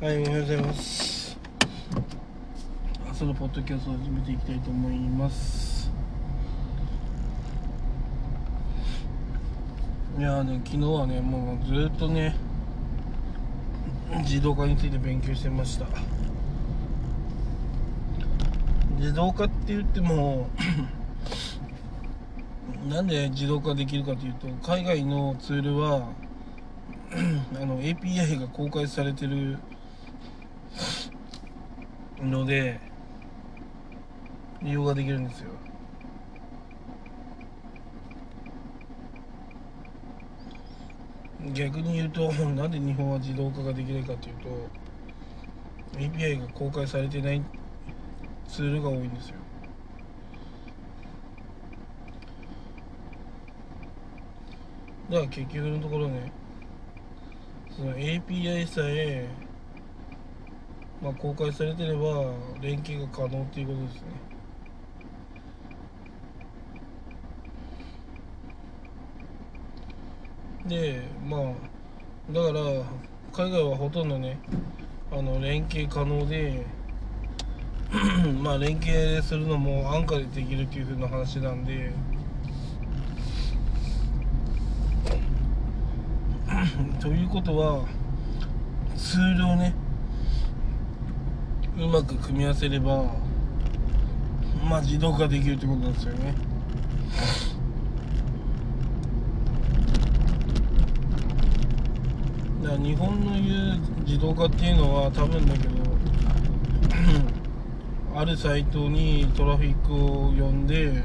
はい、おはようございます。朝のポッドキャストを始めていきたいと思います。いやね、昨日はね、もうずっとね、自動化について勉強してました。自動化って言っても、なんで自動化できるかというと、海外のツールは、あの API が公開されてるので利用ができるんですよ。逆に言うと なんで日本は自動化ができないかというと API が公開されてないツールが多いんですよ。だから結局のところねその API さえ、まあ、公開されてれば連携が可能っていうことですね。でまあだから海外はほとんどねあの連携可能でまあ連携するのも安価でできるっていう風な話なんでということはツールをねうまく組み合わせればまあ自動化できるってことなんですよね。だから日本の言う自動化っていうのは多分だけど あるサイトにトラフィックを呼んで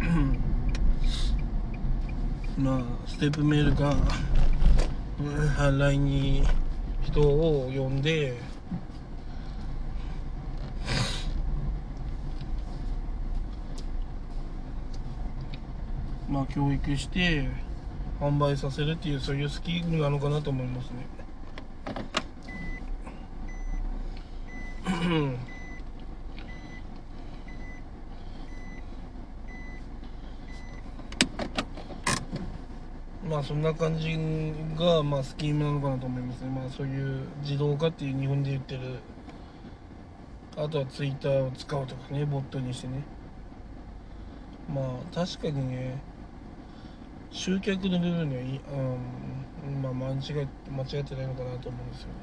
まあステップメールか LINE に人を呼んでまあ教育して販売させるっていうそういうスキルなのかなと思いますね。まあそんな感じがまあスキームなのかなと思いますね。まあそういう自動化っていう日本で言ってる。あとはツイッターを使うとかねボットにしてね。まあ確かにね集客の部分にはいい、うん、まあ間違え間違ってないのかなと思うんですよね。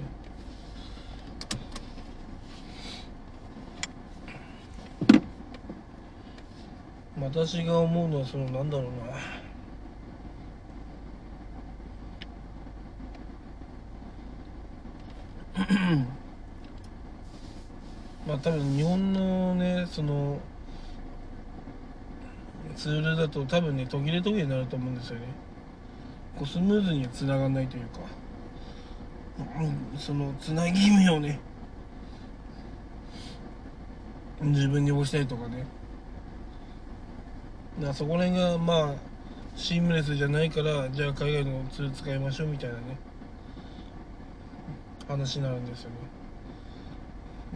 私が思うのはそのなんだろうな。まあ多分日本のねそのツールだと多分ね途切れ途切れになると思うんですよね。こうスムーズにつながんないというか、うん、そのつなぎ目をね自分に押したりとかね。だそこら辺がまあシームレスじゃないからじゃあ海外のツール使いましょうみたいなね話になるんですよね。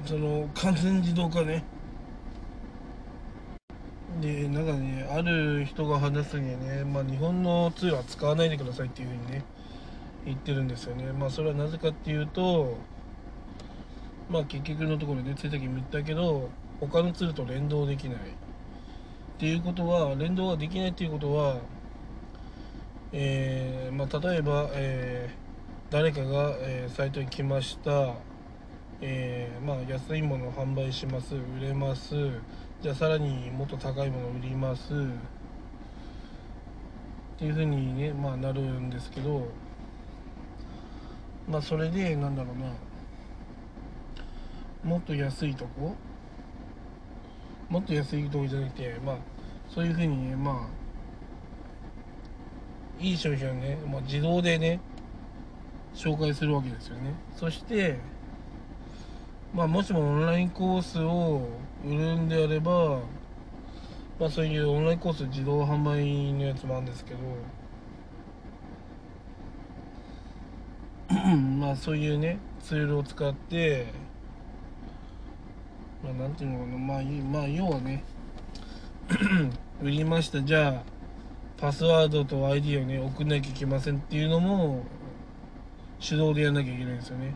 その完全自動化ね。でなんかねある人が話すにはね、まあ、日本のツールは使わないでくださいっていうふうにね言ってるんですよね。まあそれはなぜかっていうとまあ結局のところでついた時も言ったけど他のツールと連動できない。っていうことは連動ができないっていうことはえーまあ、例えば、えー誰かが、えーサイトに来ました、えまあ、安いものを販売します売れます。じゃあさらにもっと高いものを売ります。っていうふうにね、まあ、なるんですけど。まあそれでなんだろうな。もっと安いとこ？もっと安いとこじゃなくてまあそういうふうにねまあいい商品をね、まあ、自動でね紹介するわけですよね。そしてまあもしもオンラインコースを売るんであればまあそういうオンラインコース自動販売のやつもあるんですけど まあそういうねツールを使ってまあなんていうのかなまあまあ要はね 売りました。じゃあパスワードと ID をね送んなきゃいけませんっていうのも手動でやんなきゃいけないんですよね。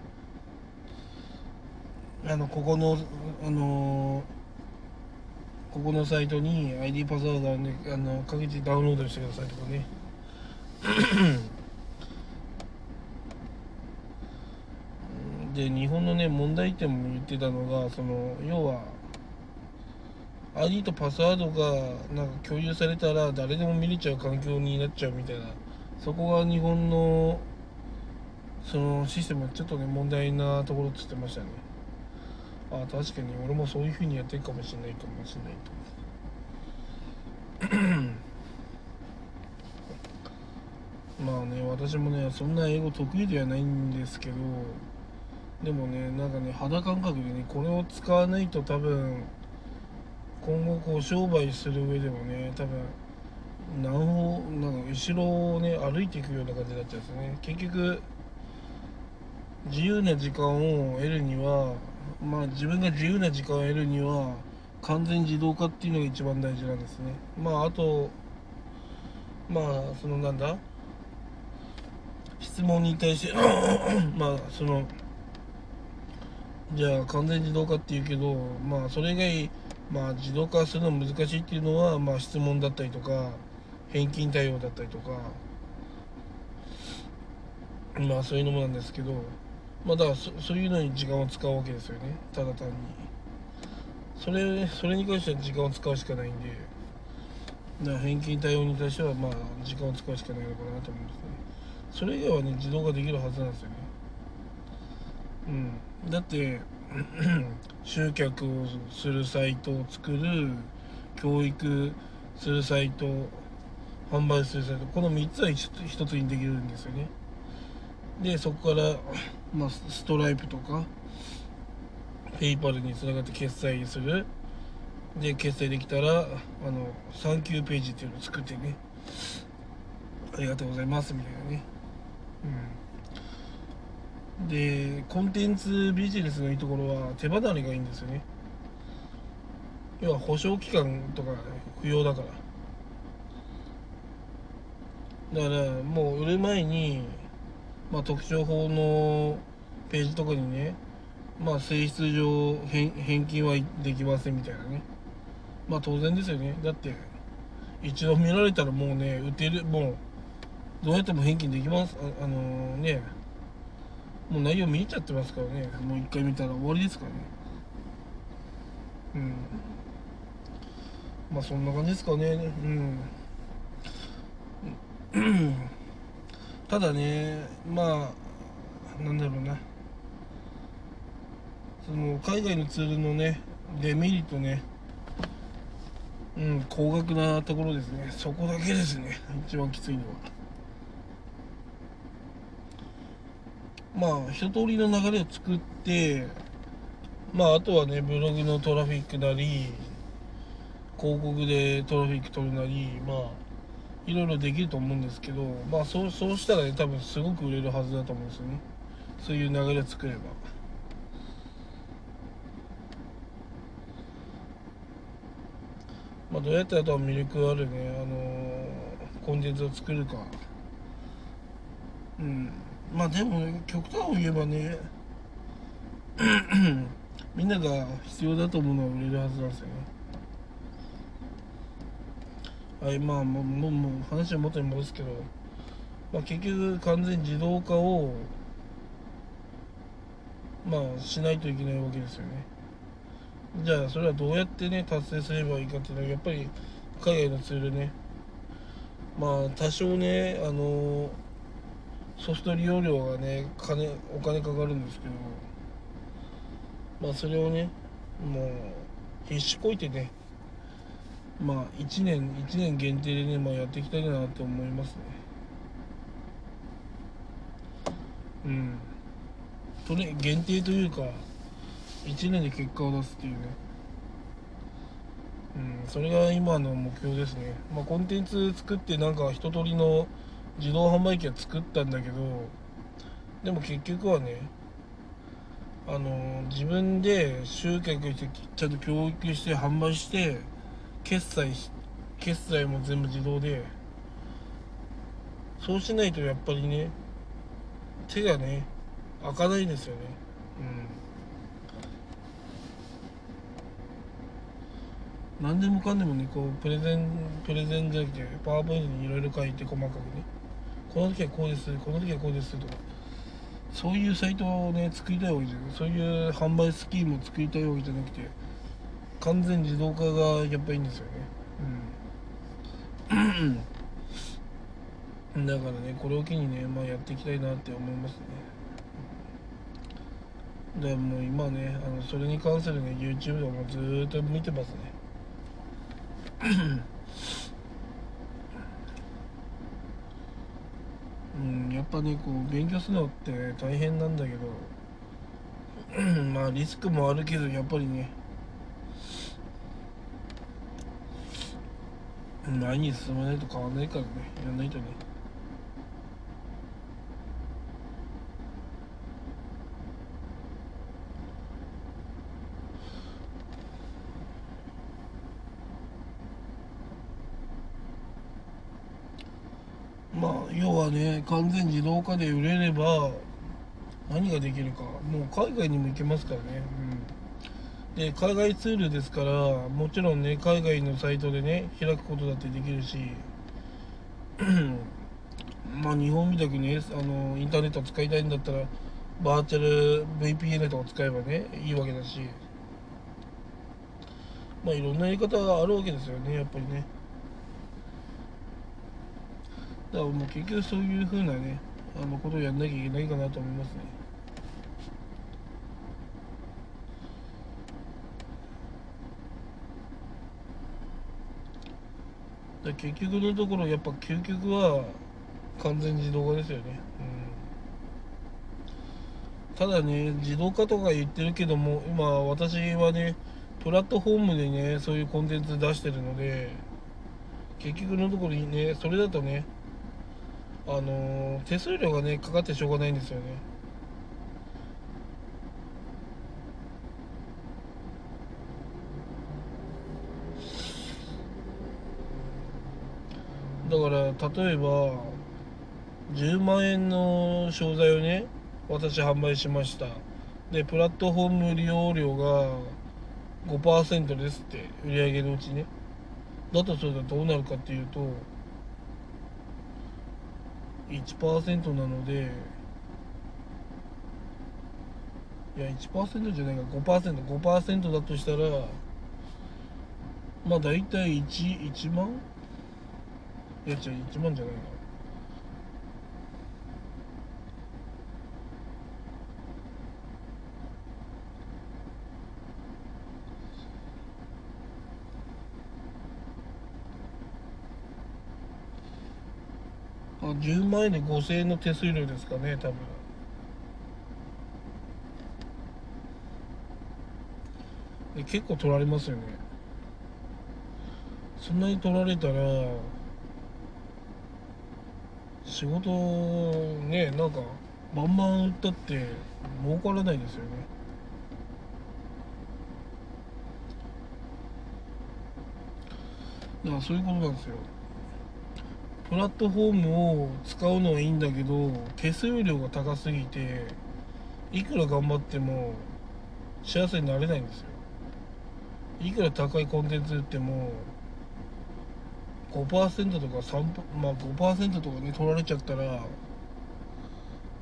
あのここのあのここのサイトに ID パスワードをあのかけてダウンロードしてくださいとかね。で日本のね問題点も言ってたのがその要は ID とパスワードがなんか共有されたら誰でも見れちゃう環境になっちゃうみたいな。そこが日本のそのシステムちょっとね問題なところっつってましたね。あ確かに俺もそういう風にやってるかもしれないかもしれないと。まあね私もねそんな英語得意ではないんですけどでもねなんかね肌感覚でねこれを使わないと多分今後こう商売する上でもね多分何歩なんか後ろをね歩いていくような感じになっちゃうんですよね。結局自由な時間を得るにはまあ自分が自由な時間を得るには完全自動化っていうのが一番大事なんですね。まああとまあそのなんだ？質問に対して まあそのじゃあ完全自動化っていうけどまあそれ以外まあ自動化するの難しいっていうのはまあ質問だったりとか返金対応だったりとか。まあそういうのもなんですけど。まあだからそそういうのに時間を使うわけですよね。ただ単に。それそれに関しては時間を使うしかないんで。だから返金対応に対してはまあ時間を使うしかないのかなと思うんですね。それ以外はね自動化できるはずなんですよね。うん。だって 集客をするサイトを作る教育するサイト販売するサイトこの3つは一つにできるんですよね。でそこから、まあ、ストライプとかペイパルにつながって決済する。で決済できたらあのサンキューページっていうのを作ってね。ありがとうございますみたいなね。うん。でコンテンツビジネスのいいところは手離れがいいんですよね。要は保証期間とか不要だから。だからもう売る前に、まあ、特徴法のページとかにねまあ性質上返返金はできませんみたいなね。まあ当然ですよね。だって一度見られたらもうね打てるもうどうやっても返金できます。あ、あのーねもう内容見えちゃってますからね。もう一回見たら終わりですからね。うん。まあそんな感じですかね。うん。ただねまあなんだろうな。その海外のツールのねデメリットね。うん高額なところですね。そこだけですね。一番きついのは。まあ一通りの流れを作ってまああとはねブログのトラフィックなり広告でトラフィック取るなりまあいろいろできると思うんですけどまあそうそうしたらね多分すごく売れるはずだと思うんですよね。そういう流れを作れば。まあどうやってあとは魅力あるねあのーコンテンツを作るか。うん。まあでもね極端を言えばね みんなが必要だと思うのは売れるはずなんですよね。はいまあもうもうもう話は元に戻すけど、まあ、結局完全自動化をまあしないといけないわけですよね。じゃあそれはどうやってね達成すればいいかっていうのはやっぱり海外のツールね。まあ多少ねあのソフト利用料がね金お金かかるんですけどまあそれをねもう必死こいてねまあ1年1年限定でね、まあ、やっていきたいなと思いますね。うん。とね限定というか1年で結果を出すっていうね。うんそれが今の目標ですね。まあコンテンツ作ってなんか一通りの自動販売機は作ったんだけどでも結局はねあの自分で集客してちゃんと教育して販売して決済決済も全部自動で。そうしないとやっぱりね手がね開かないんですよね。うん。何でもかんでもねこうプレゼンプレゼンじゃなくてパワーポイントにいろいろ書いて細かくね。この時はこうですこの時はこうですとか。そういうサイトをね作りたいわけじゃない。そういう販売スキームを作りたいわけじゃなくて。完全自動化がやっぱいいんですよね。うん。だからねこれを機にねまあやっていきたいなって思いますね。だからも今ねあのそれに関するね YouTube とかもずーっと見てますね。うんやっぱねこう勉強するのって大変なんだけどまあリスクもあるけどやっぱりね前に進まないと変わらないからね。やんないとね。まあ要はね完全自動化で売れれば何ができるかもう海外にも行けますからね、で海外ツールですからもちろんね海外のサイトでね開くことだってできるし まあ日本みたくねあのインターネットを使いたいんだったらバーチャル VPN とか使えばねいいわけだしまあいろんなやり方があるわけですよねやっぱりね。だからもう結局そういう風なねあのことをやんなきゃいけないかなと思いますね。だ結局のところやっぱ究極は完全自動化ですよね、うん、ただね自動化とか言ってるけども今私はねプラットフォームでねそういうコンテンツ出してるので結局のところにねそれだとねあの手数料がねかかってしょうがないんですよね。だから例えば10万円の商材をね私販売しました。でプラットフォーム利用料が5%ですって売り上げのうちね。だとそれはどうなるかっていうと1%なのでいや1%じゃないか 5%5% 5%だとしたらまあ大体 1, 1万いや違う1万じゃないなあ10万円で5000円の手数料ですかね多分。結構取られますよね。そんなに取られたら仕事ねなんかバンバン売ったって儲からないですよね。だからそういうことなんですよ。プラットフォームを使うのはいいんだけど手数料が高すぎていくら頑張っても幸せになれないんですよ。いくら高いコンテンツ売っても5%とか3まあ5%とかね取られちゃったら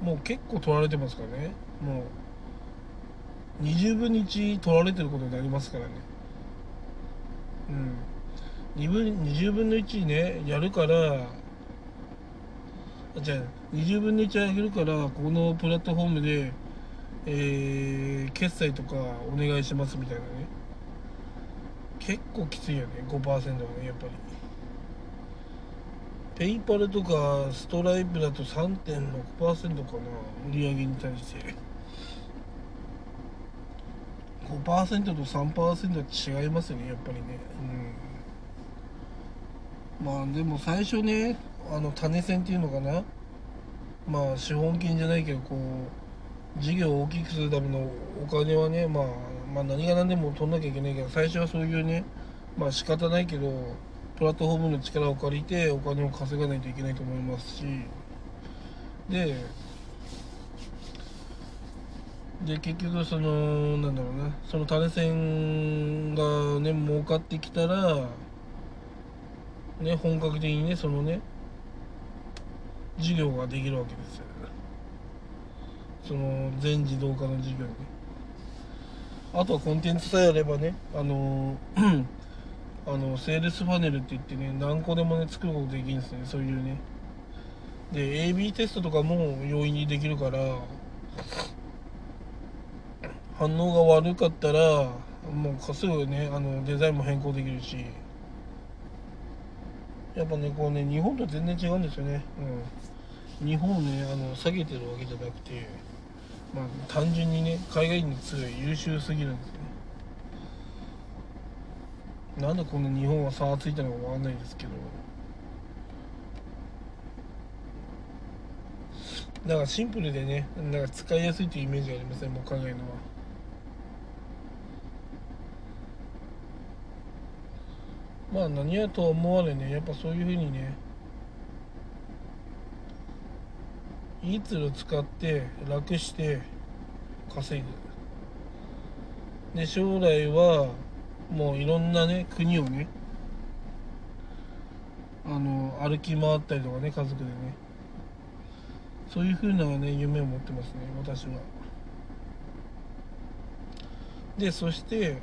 もう結構取られてますからね。もう20分の1取られてることになりますからね。うん。2分20分の1ねやるからじゃあ20分の1あげるからこのプラットフォームで、えー、決済とかお願いしますみたいなね。結構きついよね5%はねやっぱり。ペイパルとかストライプだと3.6%かな売り上げに対して。5%と3%は違いますよねやっぱりね。うん。まあでも最初ねあの種銭っていうのかな。まあ資本金じゃないけどこう事業を大きくするためのお金はね、まあ、まあ何が何でも取んなきゃいけないけど最初はそういうねまあ仕方ないけどプラットフォームの力を借りてお金を稼がないといけないと思いますし。でで結局そのなんだろうな。その種銭がね儲かってきたらね本格的にねそのね授業ができるわけですよ。その全自動化の授業に。あとはコンテンツさえあればねあのあのセールスパネルって言ってね何個でもね作ることできるんですね。そういうね。で AB テストとかも容易にできるから反応が悪かったらもうすぐねあのデザインも変更できるし。やっぱねこうね日本と全然違うんですよね、うん、日本をねあの下げてるわけじゃなくてまあ単純にね海外に強い優秀すぎるんですよ。なんでこんな日本は差がついたのかわかんないですけど。だからシンプルでねなんか使いやすいというイメージがありませんもう海外のは。まあ何やと思われねやっぱそういうふうにねいいツール使って楽して稼ぐ。で将来はもういろんなね国をねあの歩き回ったりとかね家族でね。そういうふうなね夢を持ってますね私は。でそして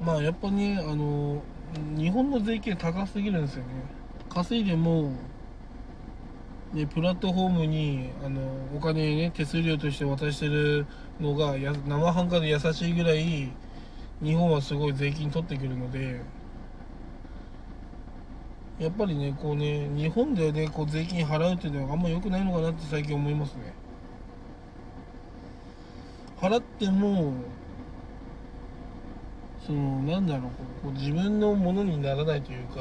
まあやっぱねあの日本の税金高すぎるんですよね。稼いでもね、プラットフォームにあのお金ね手数料として渡してるのがや生半可で優しいぐらい日本はすごい税金取ってくるのでやっぱりねこうね日本でねこう税金払うっていうのはあんま良くないのかなって最近思いますね。払ってもそのなんだろうこう自分のものにならないというか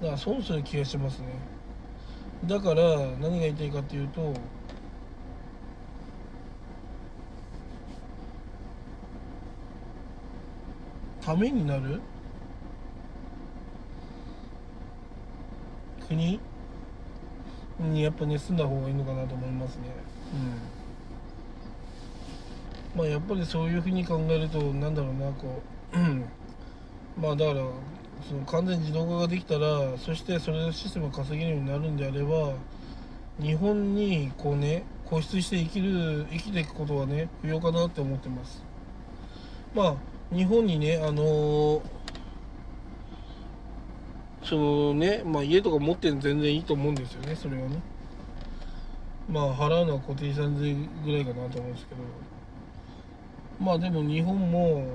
だから損する気がしますね。だから何が言いたいかっていうとためになる国？にやっぱね住んだ方がいいのかなと思いますね。うん。まあやっぱりそういうふうに考えるとなんだろうなこうまあだからその完全自動化ができたらそしてそれでシステムが稼げるようになるんであれば日本にこうね固執して生きる生きていくことはね不要かなって思ってます。まあ日本にねあのーそのね、まあ、家とか持ってるの全然いいと思うんですよねそれはね。まあ払うのは固定資産税ぐらいかなと思うんですけど。まあでも日本も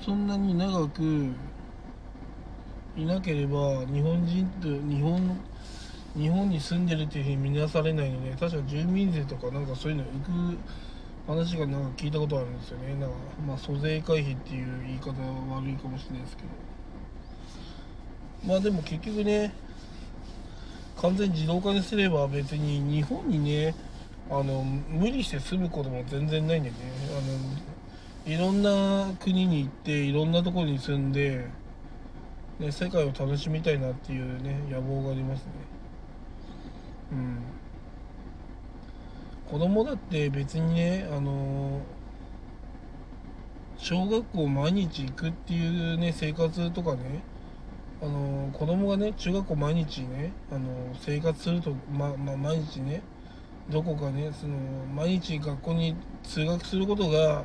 そんなに長くいなければ日本人と日本日本に住んでるっていうふうに見なされないので確か住民税とかなんかそういうの行く話がなんか聞いたことあるんですよね。なんかまあ租税回避っていう言い方は悪いかもしれないですけど。まあでも結局ね完全自動化にすれば別に日本にねあの無理して住むことも全然ないんでね。あのいろんな国に行っていろんなところに住んで、ね、世界を楽しみたいなっていうね野望がありますね。うん。子供だって別にねあの小学校毎日行くっていうね生活とかねあの子供がね中学校毎日ねあの生活すると、まま毎日ねどこかねその毎日学校に通学することが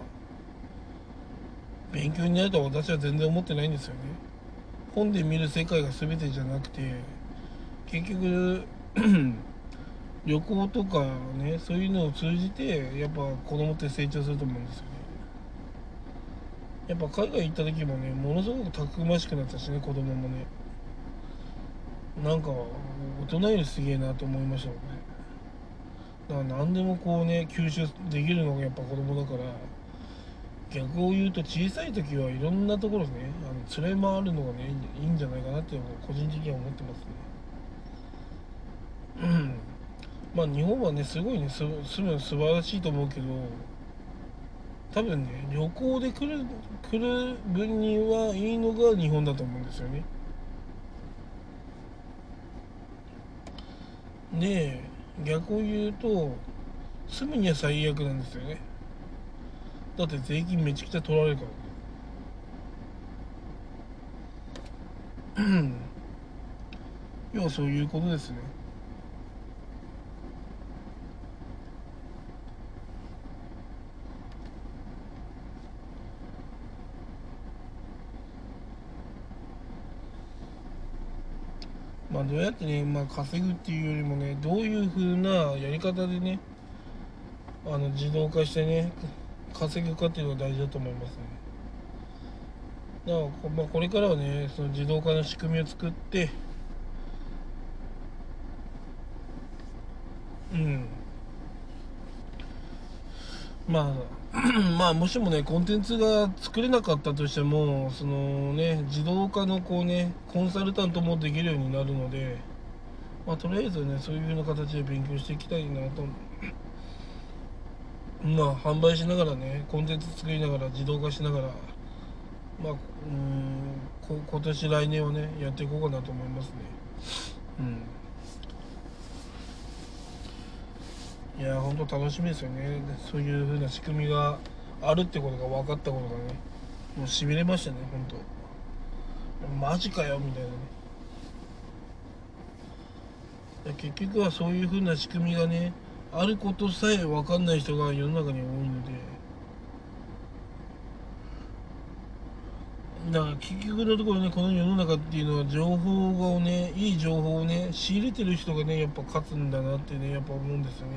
勉強になるとは私は全然思ってないんですよね。本で見る世界が全てじゃなくて結局旅行とかねそういうのを通じてやっぱ子供って成長すると思うんですよね。やっぱ海外行った時もねものすごくたくましくなったしね子供もね。なんか大人よりすげえなと思いましたもんね。だから何でもこうね吸収できるのがやっぱ子供だから。逆を言うと小さい時はいろんなところでね。あの連れ回るのがねいいんじゃないかなっていうのを個人的には思ってますね。うん。まあ日本はねすごいね住むの素晴らしいと思うけど多分ね旅行で来る来る分にはいいのが日本だと思うんですよね。で逆を言うと住むには最悪なんですよね。だって税金めちゃくちゃ取られるからね。要はそういうことですね。まあ、どうやってね、まあ、稼ぐっていうよりもねどういう風なやり方でねあの自動化してね稼ぐかっていうのが大事だと思いますね。だから、まあ、これからはねその自動化の仕組みを作ってうん。まあ まあもしもねコンテンツが作れなかったとしてもそのね自動化のこうねコンサルタントもできるようになるのでまあとりあえずねそういう風な形で勉強していきたいなとまあ販売しながらねコンテンツ作りながら自動化しながらまあうん今年来年はねやっていこうかなと思いますね。うん。いや本当楽しみですよね。そういう風な仕組みがあるってことが分かったことがねもうしびれましたね本当。マジかよみたいなね。結局はそういう風な仕組みがねあることさえ分かんない人が世の中に多いので。だから結局のところねこの世の中っていうのは情報をねいい情報をね仕入れてる人がねやっぱ勝つんだなってねやっぱ思うんですよね。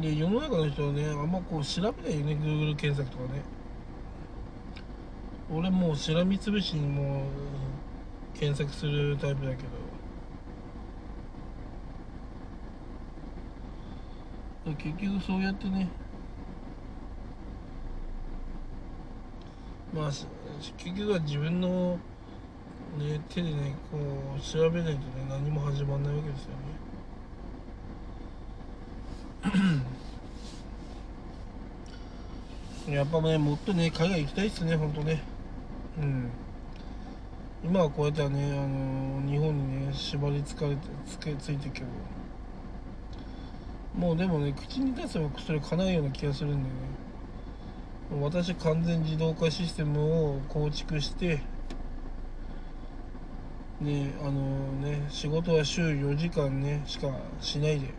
で世の中の人はねあんまこう調べないよね Google 検索とかね。俺もうしらみつぶしにもう検索するタイプだけど。結局そうやってね。まあ結局は自分の、ね、手でねこう調べないとね何も始まんないわけですよね。やっぱねもっとね海外行きたいっすねほんとね。うん。今はこうやってはねあのー、日本にね縛りつかれてつけついてけどもうでもね口に出せばそれ叶うような気がするんでね。私完全自動化システムを構築してねあのね仕事は週4時間ねしかしないで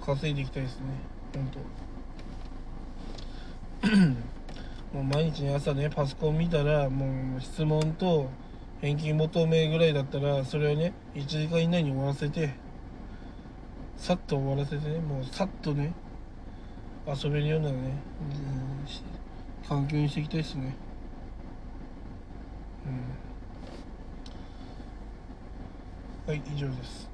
稼いでいきたいですね。本当。もう毎日ね朝ねパソコン見たらもう質問と返金求めぐらいだったらそれをね1時間以内に終わらせてさっと終わらせてねもうさっとね遊べるようなね、うん、環境にしていきたいですね。うん。はい以上です。